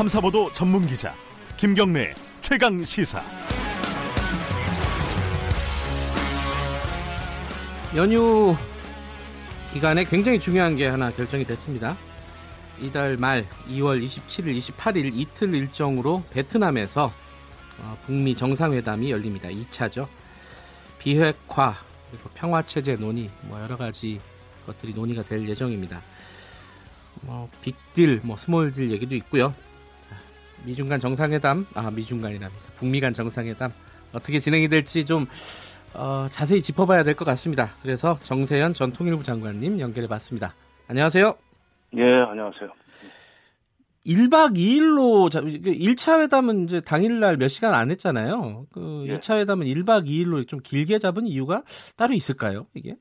탐사보도 전문 기자 김경래 최강 시사. 연휴 기간에 굉장히 중요한 게 하나 결정이 됐습니다. 이달 말 2월 27일, 28일 이틀 일정으로 베트남에서 어, 북미 정상회담이 열립니다. 2차죠. 비핵화 그리고 평화 체제 논의 뭐 여러 가지 것들이 논의가 될 예정입니다. 뭐 빅딜, 뭐 스몰딜 얘기도 있고요. 자, 미중 간 정상회담, 아 미중 간이랍니다. 북미 간 정상회담 어떻게 진행이 될지 좀 어, 자세히 짚어봐야 될 것 같습니다. 그래서 정세현 전 통일부 장관님 연결해 봤습니다. 안녕하세요. 예, 안녕하세요. 1박 2일로 1차 회담은 이제 당일날 몇 시간 안 했잖아요. 그 예. 2차 회담은 1박 2일로 좀 길게 잡은 이유가 따로 있을까요? 이게?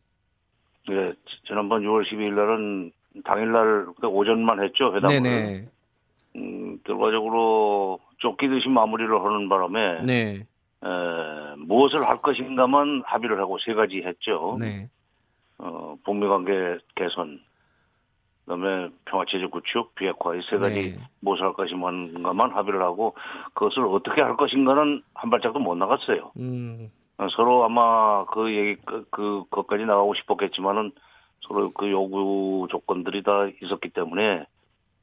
예, 지난번 6월 12일 날은 당일날 오전만 했죠, 회담을. 네네. 음, 결과적으로 쫓기듯이 마무리를 하는 바람에 네. 에, 무엇을 할 것인가만 합의를 하고 세 가지 했죠. 네. 어, 북미 관계 개선, 그다음에 평화체제 구축, 비핵화 이세 가지 네. 무엇을 할 것인가만 합의를 하고 그것을 어떻게 할 것인가는 한 발짝도 못 나갔어요. 음. 어, 서로 아마 그 얘기 그, 그 것까지 나가고 싶었겠지만은 서로 그 요구 조건들이 다 있었기 때문에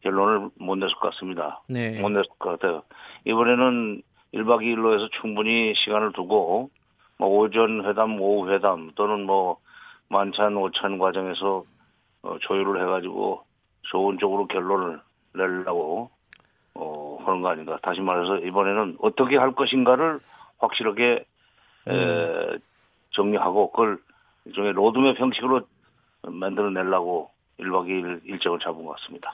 결론을 못 냈을 것 같습니다. 네. 못 냈을 것 같아요. 이번에는 1박 2일로 해서 충분히 시간을 두고 뭐 오전 회담, 오후 회담 또는 뭐 만찬, 오찬 과정에서 어, 조율을 해가지고 좋은 쪽으로 결론을 내려고 어, 하는 거 아닌가. 다시 말해서 이번에는 어떻게 할 것인가를 확실하게 에, 정리하고 그걸 일종의 로드맵 형식으로 만들어내려고 1박 2일 일정을 잡은 것 같습니다.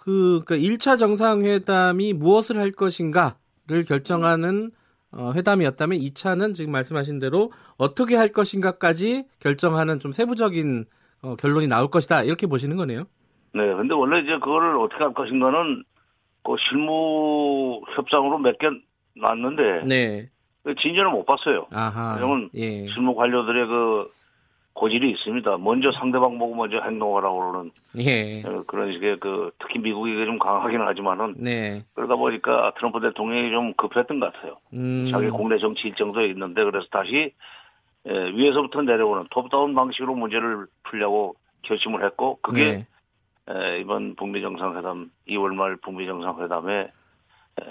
그, 그러니까 1차 정상회담이 무엇을 할 것인가를 결정하는 어, 회담이었다면 2차는 지금 말씀하신 대로 어떻게 할 것인가까지 결정하는 좀 세부적인 어, 결론이 나올 것이다. 이렇게 보시는 거네요. 네, 근데 원래 이제 그거를 어떻게 할 것인가는 그 실무 협상으로 몇개 놨는데 네. 진전을 못 봤어요. 아하. 왜냐면 예. 실무 관료들의 그 고질이 있습니다. 먼저 상대방 보고 먼저 행동하라고 그러는 예. 어, 그런 식의 그 특히 미국이 좀 강하기는 하지만은 네. 그러다 보니까 트럼프 대통령이 좀 급했던 것 같아요. 음. 자기 국내 정치 일정도 있는데 그래서 다시 에, 위에서부터 내려오는 톱다운 방식으로 문제를 풀려고 결심을 했고 그게 네. 에, 이번 북미 정상회담 2월 말 북미 정상회담에 에,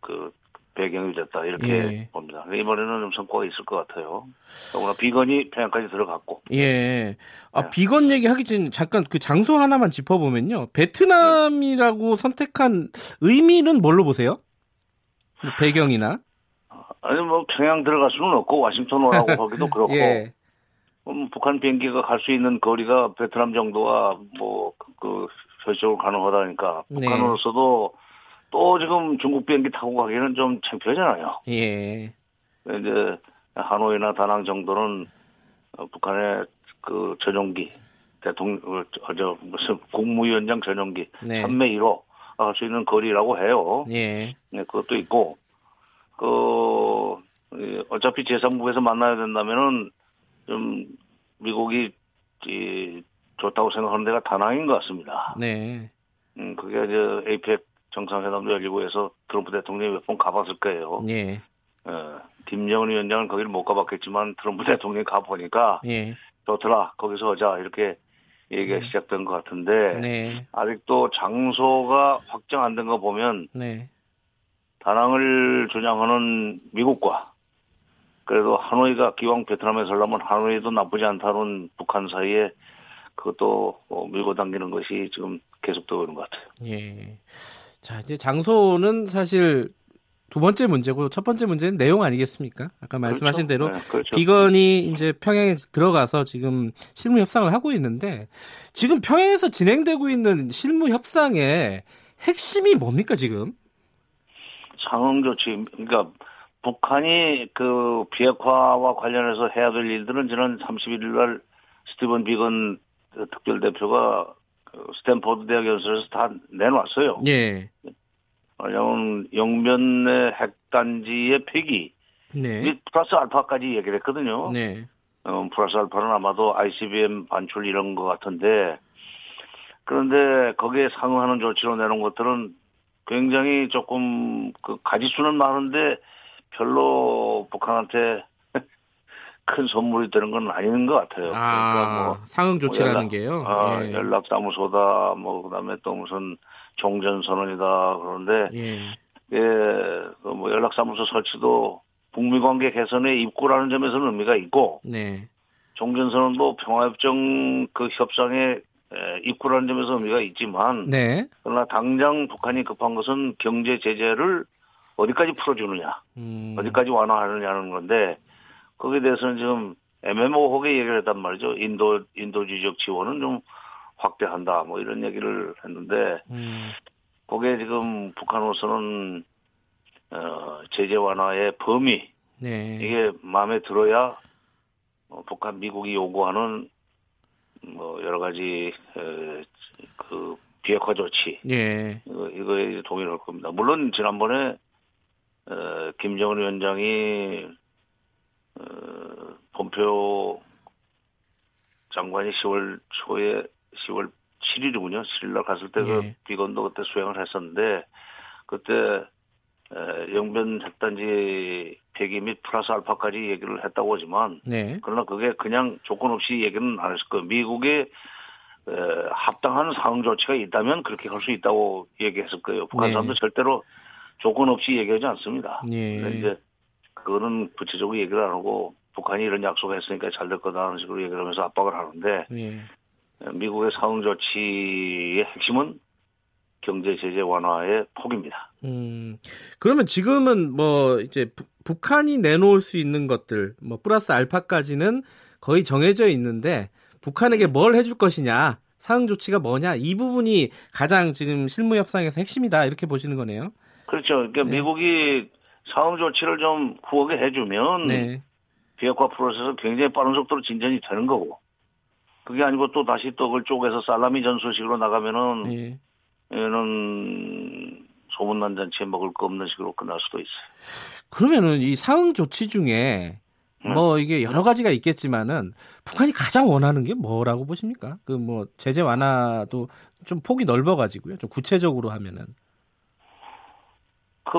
그 배경이 됐다 이렇게 예. 봅니다. 이번에는 좀 성과가 있을 것 같아요. 더구나 비건이 평양까지 들어갔고 예. 아, 네. 비건 얘기 하기 전 잠깐 그 장소 하나만 짚어보면요. 베트남이라고 선택한 의미는 뭘로 보세요? 뭐 배경이나? 아니 뭐 평양 들어갈 수는 없고 워싱턴 오라고 하기도 그렇고 예. 음, 북한 비행기가 갈 수 있는 거리가 베트남 정도가 뭐그 현실적으로 가능하다니까 네. 북한으로서도 또 지금 중국 비행기 타고 가기는 좀 창피하잖아요. 예. 이제 하노이나 다낭 정도는 어, 북한의 그 전용기 대통령 어, 저- 저 무슨 국무위원장 전용기 네. 3매 1호 할 수 있는 거리라고 해요. 예. 네, 그것도 있고 그 이, 어차피 제3국에서 만나야 된다면은 좀 미국이 이, 좋다고 생각하는 데가 다낭인 것 같습니다. 네. 음, 그게 이제 에이펙 정상회담도 열리고 해서 트럼프 대통령이 몇 번 가봤을 거예요. 예. 어, 김정은 위원장은 거기를 못 가봤겠지만 트럼프 대통령이 가보니까 예. 좋더라 거기서 하자 이렇게 얘기가 시작된 것 같은데 네. 아직도 장소가 확정 안 된 거 보면 네. 다낭을 주장하는 미국과 그래도 하노이가 기왕 베트남에 살려면 하노이도 나쁘지 않다는 북한 사이에 그것도 어, 밀고 당기는 것이 지금 계속되고 있는 것 같아요. 예. 자, 이제 장소는 사실 두 번째 문제고 첫 번째 문제는 내용 아니겠습니까? 아까 말씀하신 대로 네, 그렇죠. 비건이 이제 평양에 들어가서 지금 실무 협상을 하고 있는데 지금 평양에서 진행되고 있는 실무 협상의 핵심이 뭡니까 지금? 상응 조치, 그러니까 북한이 그 비핵화와 관련해서 해야 될 일들은 지난 31일 날 스티븐 비건 특별 대표가 그 스탠포드 대학 연설에서 다 내놨어요. 예. 왜냐하면 영변의 핵단지의 폐기, 네. 이 플러스 알파까지 얘기를 했거든요. 네. 어, 플러스 알파는 아마도 ICBM 반출 이런 것 같은데 그런데 거기에 상응하는 조치로 내놓은 것들은 굉장히 조금 그 가지수는 많은데 별로 북한한테 큰 선물이 되는 건 아닌 것 같아요. 아, 그러니까 뭐 상응 조치라는 연락, 게요. 아, 예. 연락사무소다, 뭐 그다음에 또 무슨 종전선언이다 그러는데 예. 예, 그뭐 연락사무소 설치도 북미 관계 개선의 입구라는 점에서는 의미가 있고 네. 종전선언도 평화협정 그 협상의 에, 입구라는 점에서 의미가 있지만 네. 그러나 당장 북한이 급한 것은 경제 제재를 어디까지 풀어주느냐, 음. 어디까지 완화하느냐는 건데 거기에 대해서는 지금 애매모호하게 얘기를 했단 말이죠. 인도 인도주의적 지원은 좀 확대한다, 뭐 이런 얘기를 했는데 음. 거기에 지금 북한으로서는 어, 제재 완화의 범위 네. 이게 마음에 들어야 어, 북한 미국이 요구하는 뭐 여러 가지 에, 그 비핵화 조치 예. 이거, 이거에 동의를 할 겁니다. 물론 지난번에 어, 김정은 위원장이 어, 본표 장관이 10월 초에 10월 7일이군요. 7일날 갔을 때그 예. 비건도 그때 수행을 했었는데 그때 에, 영변 핵단지 폐기 및 플러스 알파까지 얘기를 했다고 하지만 네. 그러나 그게 그냥 조건 없이 얘기는 안 했을 거예요. 미국의 에, 합당한 상응 조치가 있다면 그렇게 할 수 있다고 얘기했을 거예요. 북한 네. 사람도 절대로 조건 없이 얘기하지 않습니다. 예. 이제 그거는 구체적으로 얘기를 안 하고 북한이 이런 약속을 했으니까 잘 될 거다 하는 식으로 얘기를 하면서 압박을 하는데 예. 미국의 상응 조치의 핵심은 경제 제재 완화의 폭입니다. 음. 그러면 지금은 뭐 이제 부- 북한이 내놓을 수 있는 것들 뭐 플러스 알파까지는 거의 정해져 있는데 북한에게 뭘 해줄 것이냐 상응 조치가 뭐냐 이 부분이 가장 지금 실무 협상에서 핵심이다 이렇게 보시는 거네요. 그렇죠. 그러니까 네. 미국이 상응 조치를 좀 후하게 해주면 네. 비핵화 프로세스 굉장히 빠른 속도로 진전이 되는 거고 그게 아니고 또 다시 또 그걸 쪼개서 살라미 전술식으로 나가면은 예. 얘는 소문난 잔치에 먹을 거 없는 식으로 끝날 수도 있어요. 그러면은 이 상응 조치 중에 음. 뭐 이게 여러 가지가 있겠지만은 북한이 가장 원하는 게 뭐라고 보십니까? 그 뭐 제재 완화도 좀 폭이 넓어가지고요. 좀 구체적으로 하면은 그,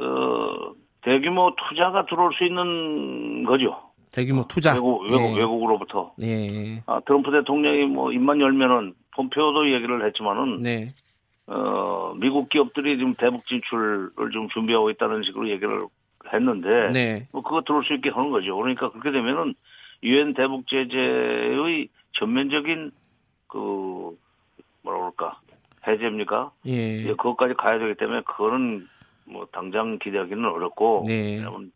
어, 대규모 투자가 들어올 수 있는 거죠. 대규모 투자. 외국, 외국, 예. 외국으로부터. 예. 아, 트럼프 대통령이 뭐 입만 열면은 폼페오도 얘기를 했지만은 네. 어, 미국 기업들이 지금 대북 진출을 좀 준비하고 있다는 식으로 얘기를 했는데 네. 뭐 그거 들어올 수 있게 하는 거죠. 그러니까 그렇게 되면은 유엔 대북 제재의 전면적인 그 뭐라 그럴까 해제입니까? 예. 이제 그것까지 가야 되기 때문에 그거는 뭐 당장 기대하기는 어렵고 네. 왜냐면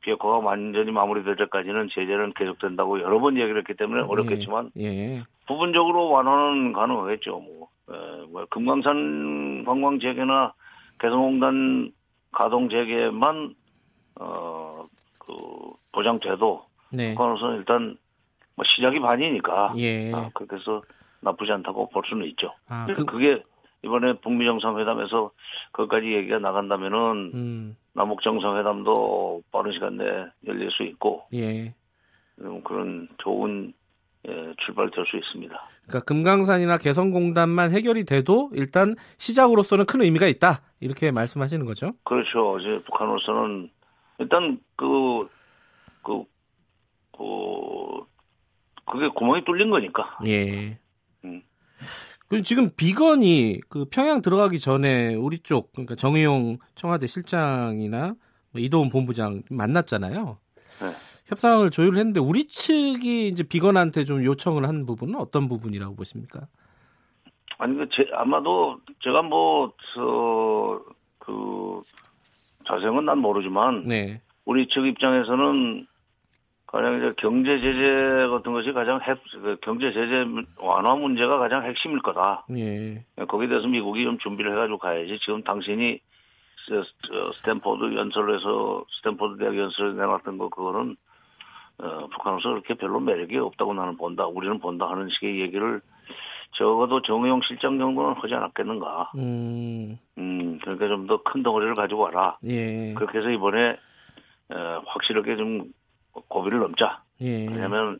비핵화가 완전히 마무리될 때까지는 제재는 계속된다고 여러 번 얘기를 했기 때문에 어렵겠지만 예. 부분적으로 완화는 가능하겠죠. 뭐, 에, 뭐 금강산 관광 재개나 개성공단 가동 재개만 어그 보장돼도 네. 북한으로서는 일단 뭐 시작이 반이니까 예. 아, 그렇게 해서 나쁘지 않다고 볼 수는 있죠. 아, 그, 그, 그게 이번에 북미 정상회담에서 그것까지 얘기가 나간다면은 음, 남북 정상회담도 빠른 시간 내에 열릴 수 있고 예. 음, 그런 좋은 예, 출발이 될수 있습니다. 그러니까 금강산이나 개성공단만 해결이 돼도 일단 시작으로서는 큰 의미가 있다. 이렇게 말씀하시는 거죠? 그렇죠. 이제 북한으로서는 일단 그, 그, 그, 그게 구멍이 뚫린 거니까. 예. 음. 그 지금 비건이 그 평양 들어가기 전에 우리 쪽 그러니까 정의용 청와대 실장이나 뭐 이도훈 본부장 만났잖아요. 네. 협상을 조율을 했는데 우리 측이 이제 비건한테 좀 요청을 한 부분은 어떤 부분이라고 보십니까? 아니, 그, 제, 아마도 제가 뭐, 저, 그, 자세한 난 모르지만, 네. 우리 측 입장에서는 가장 이제 경제 제재 같은 것이 가장 핵, 그 경제 제재 완화 문제가 가장 핵심일 거다. 예. 거기에 대해서 미국이 좀 준비를 해가지고 가야지. 지금 당신이 스탠포드 연설에서 스탠포드 대학 연설에 내놨던 거 그거는 어, 북한으로서 그렇게 별로 매력이 없다고 나는 본다. 우리는 본다 하는 식의 얘기를 적어도 정의용 실장 정도는 하지 않았겠는가. 음. 음, 그러니까 좀 더 큰 덩어리를 가지고 와라. 예. 그렇게 해서 이번에 어, 확실하게 좀 고비를 넘자. 예. 왜냐하면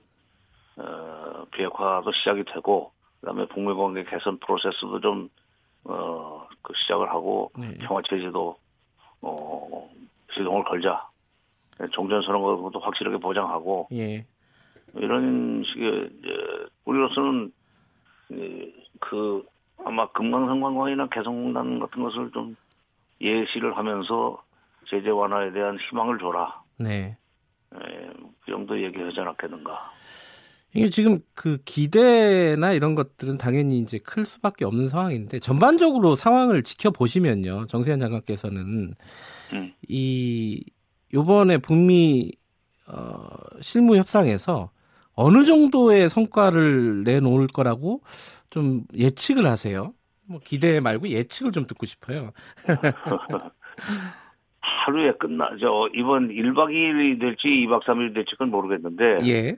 어, 비핵화도 시작이 되고 그다음에 북미 관계 개선 프로세스도 좀 어, 그 시작을 하고 네. 평화 체제도 어 시동을 걸자. 종전 선언 것도 확실하게 보장하고 예. 이런 식의 이제 우리로서는 이, 그 아마 금강산관광이나 개성공단 같은 것을 좀 예시를 하면서 제재 완화에 대한 희망을 줘라. 네. 예, 그 정도 얘기하지 않았겠는가. 이게 지금 그 기대나 이런 것들은 당연히 이제 클 수밖에 없는 상황인데 전반적으로 상황을 지켜보시면요. 정세현 장관께서는 음. 이 요번에 북미 어, 실무 협상에서 어느 정도의 성과를 내놓을 거라고 좀 예측을 하세요. 뭐 기대 말고 예측을 좀 듣고 싶어요. 하루에 끝나죠. 이번 1박 2일이 될지 2박 3일이 될지 그건 모르겠는데 예.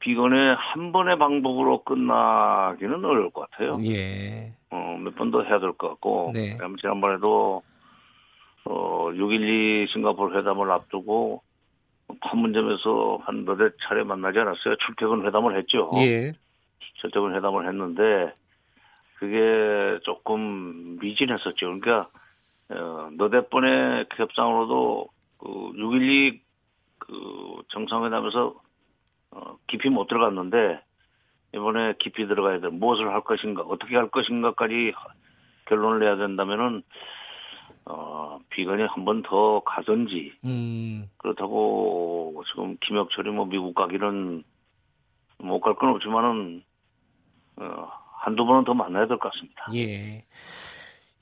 비건의 한 번의 방법으로 끝나기는 어려울 것 같아요. 예. 어, 몇 번 더 해야 될 것 같고 네. 지난번에도 어, 6.12 싱가포르 회담을 앞두고 판문점에서 한 너댓 차례 만나지 않았어요. 출퇴근 회담을 했죠. 예. 출퇴근 회담을 했는데 그게 조금 미진했었죠. 그러니까 어, 너댓 번의 협상으로도 그 6.12 그 정상회담에서 어, 깊이 못 들어갔는데 이번에 깊이 들어가야 돼. 무엇을 할 것인가, 어떻게 할 것인가까지 결론을 내야 된다면은 어, 비건이 한 번 더 가든지 음. 그렇다고 지금 김혁철이 뭐 미국 가기는 못 갈 건 없지만은 어, 한두 번은 더 만나야 될 것 같습니다. 예.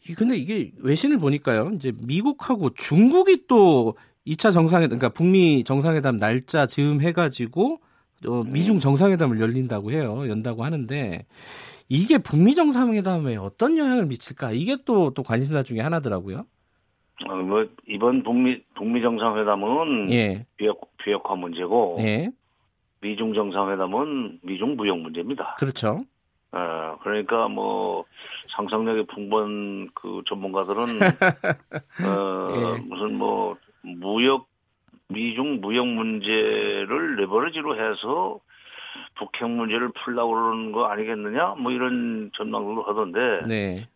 이- 근데 이게 외신을 보니까요. 이제 미국하고 중국이 또 2차 정상회담, 그러니까 북미 정상회담 날짜 즈음 해가지고 어, 미중 정상회담을 열린다고 해요. 연다고 하는데 이게 북미 정상회담에 어떤 영향을 미칠까? 이게 또 또 관심사 중에 하나더라고요. 어, 뭐 이번 북미 북미 정상회담은 예, 비핵 비핵화 문제고 예, 미중 정상회담은 미중 무역 문제입니다. 그렇죠. 어, 그러니까 뭐 상상력이 풍부한 그 전문가들은 어, 예. 무슨 뭐 무역 미중 무역 문제를 레버리지로 해서 북핵 문제를 풀려고 그러는 거 아니겠느냐? 뭐 이런 전망들도 하던데 네.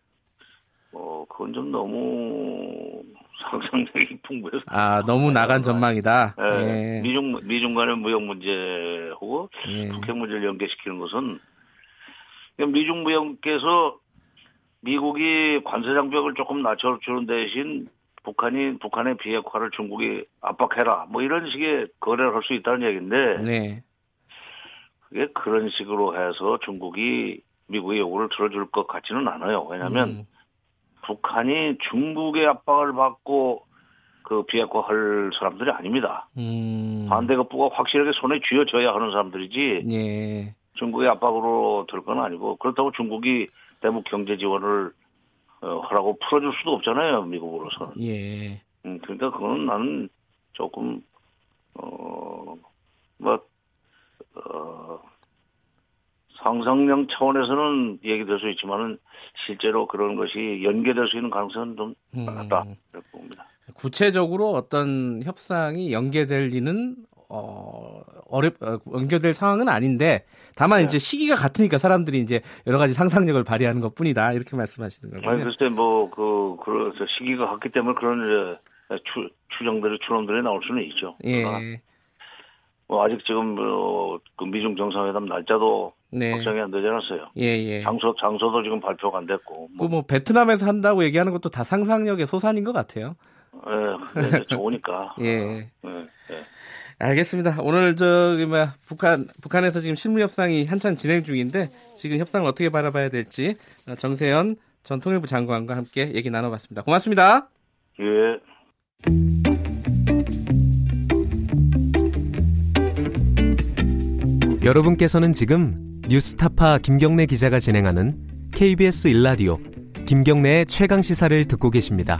어, 그건 좀 너무 상상력이 풍부해서 아 너무 나간 전망이다. 예, 예, 미중 미중 간의 무역 문제하고 예. 북핵 문제를 연계시키는 것은 그러니까 미중 무역께서 미국이 관세 장벽을 조금 낮춰주는 대신 북한이 북한의 비핵화를 중국이 압박해라 뭐 이런 식의 거래를 할 수 있다는 얘기인데 네. 그게 그런 식으로 해서 중국이 미국의 요구를 들어줄 것 같지는 않아요. 왜냐하면 음, 북한이 중국의 압박을 받고 그 비핵화할 사람들이 아닙니다. 음, 반대급부가 확실하게 손에 쥐어져야 하는 사람들이지 예, 중국의 압박으로 될 건 아니고 그렇다고 중국이 대북 경제 지원을 어, 하라고 풀어줄 수도 없잖아요 미국으로서. 예. 음, 그러니까 그거는 나는 조금 어뭐 어, 상상력 차원에서는 얘기될 수 있지만은 실제로 그런 것이 연계될 수 있는 가능성은 좀 음. 낮다 이렇게 봅니다. 구체적으로 어떤 협상이 연계될 리는 어, 어렵 어, 연결될 상황은 아닌데 다만 네. 이제 시기가 같으니까 사람들이 이제 여러 가지 상상력을 발휘하는 것 뿐이다 이렇게 말씀하시는 아니 거군요. 글쎄 뭐 그 그래서 시기가 같기 때문에 그런 이제 추, 추정들이 추론들이 나올 수는 있죠. 예, 뭐 아직 지금 뭐, 그 미중 정상회담 날짜도 네, 확정이 안 되지 않았어요. 예, 예. 장소 장소도 지금 발표가 안 됐고. 뭐, 그 뭐 베트남에서 한다고 얘기하는 것도 다 상상력의 소산인 것 같아요. 예, 좋으니까. 예. 예, 예. 알겠습니다. 오늘 저기 뭐야 북한 북한에서 지금 실무 협상이 한창 진행 중인데 지금 협상을 어떻게 바라봐야 될지 어, 정세현 전 통일부 장관과 함께 얘기 나눠봤습니다. 고맙습니다. 예. 여러분께서는 지금 뉴스타파 김경래 기자가 진행하는 KBS 일라디오 김경래의 최강 시사를 듣고 계십니다.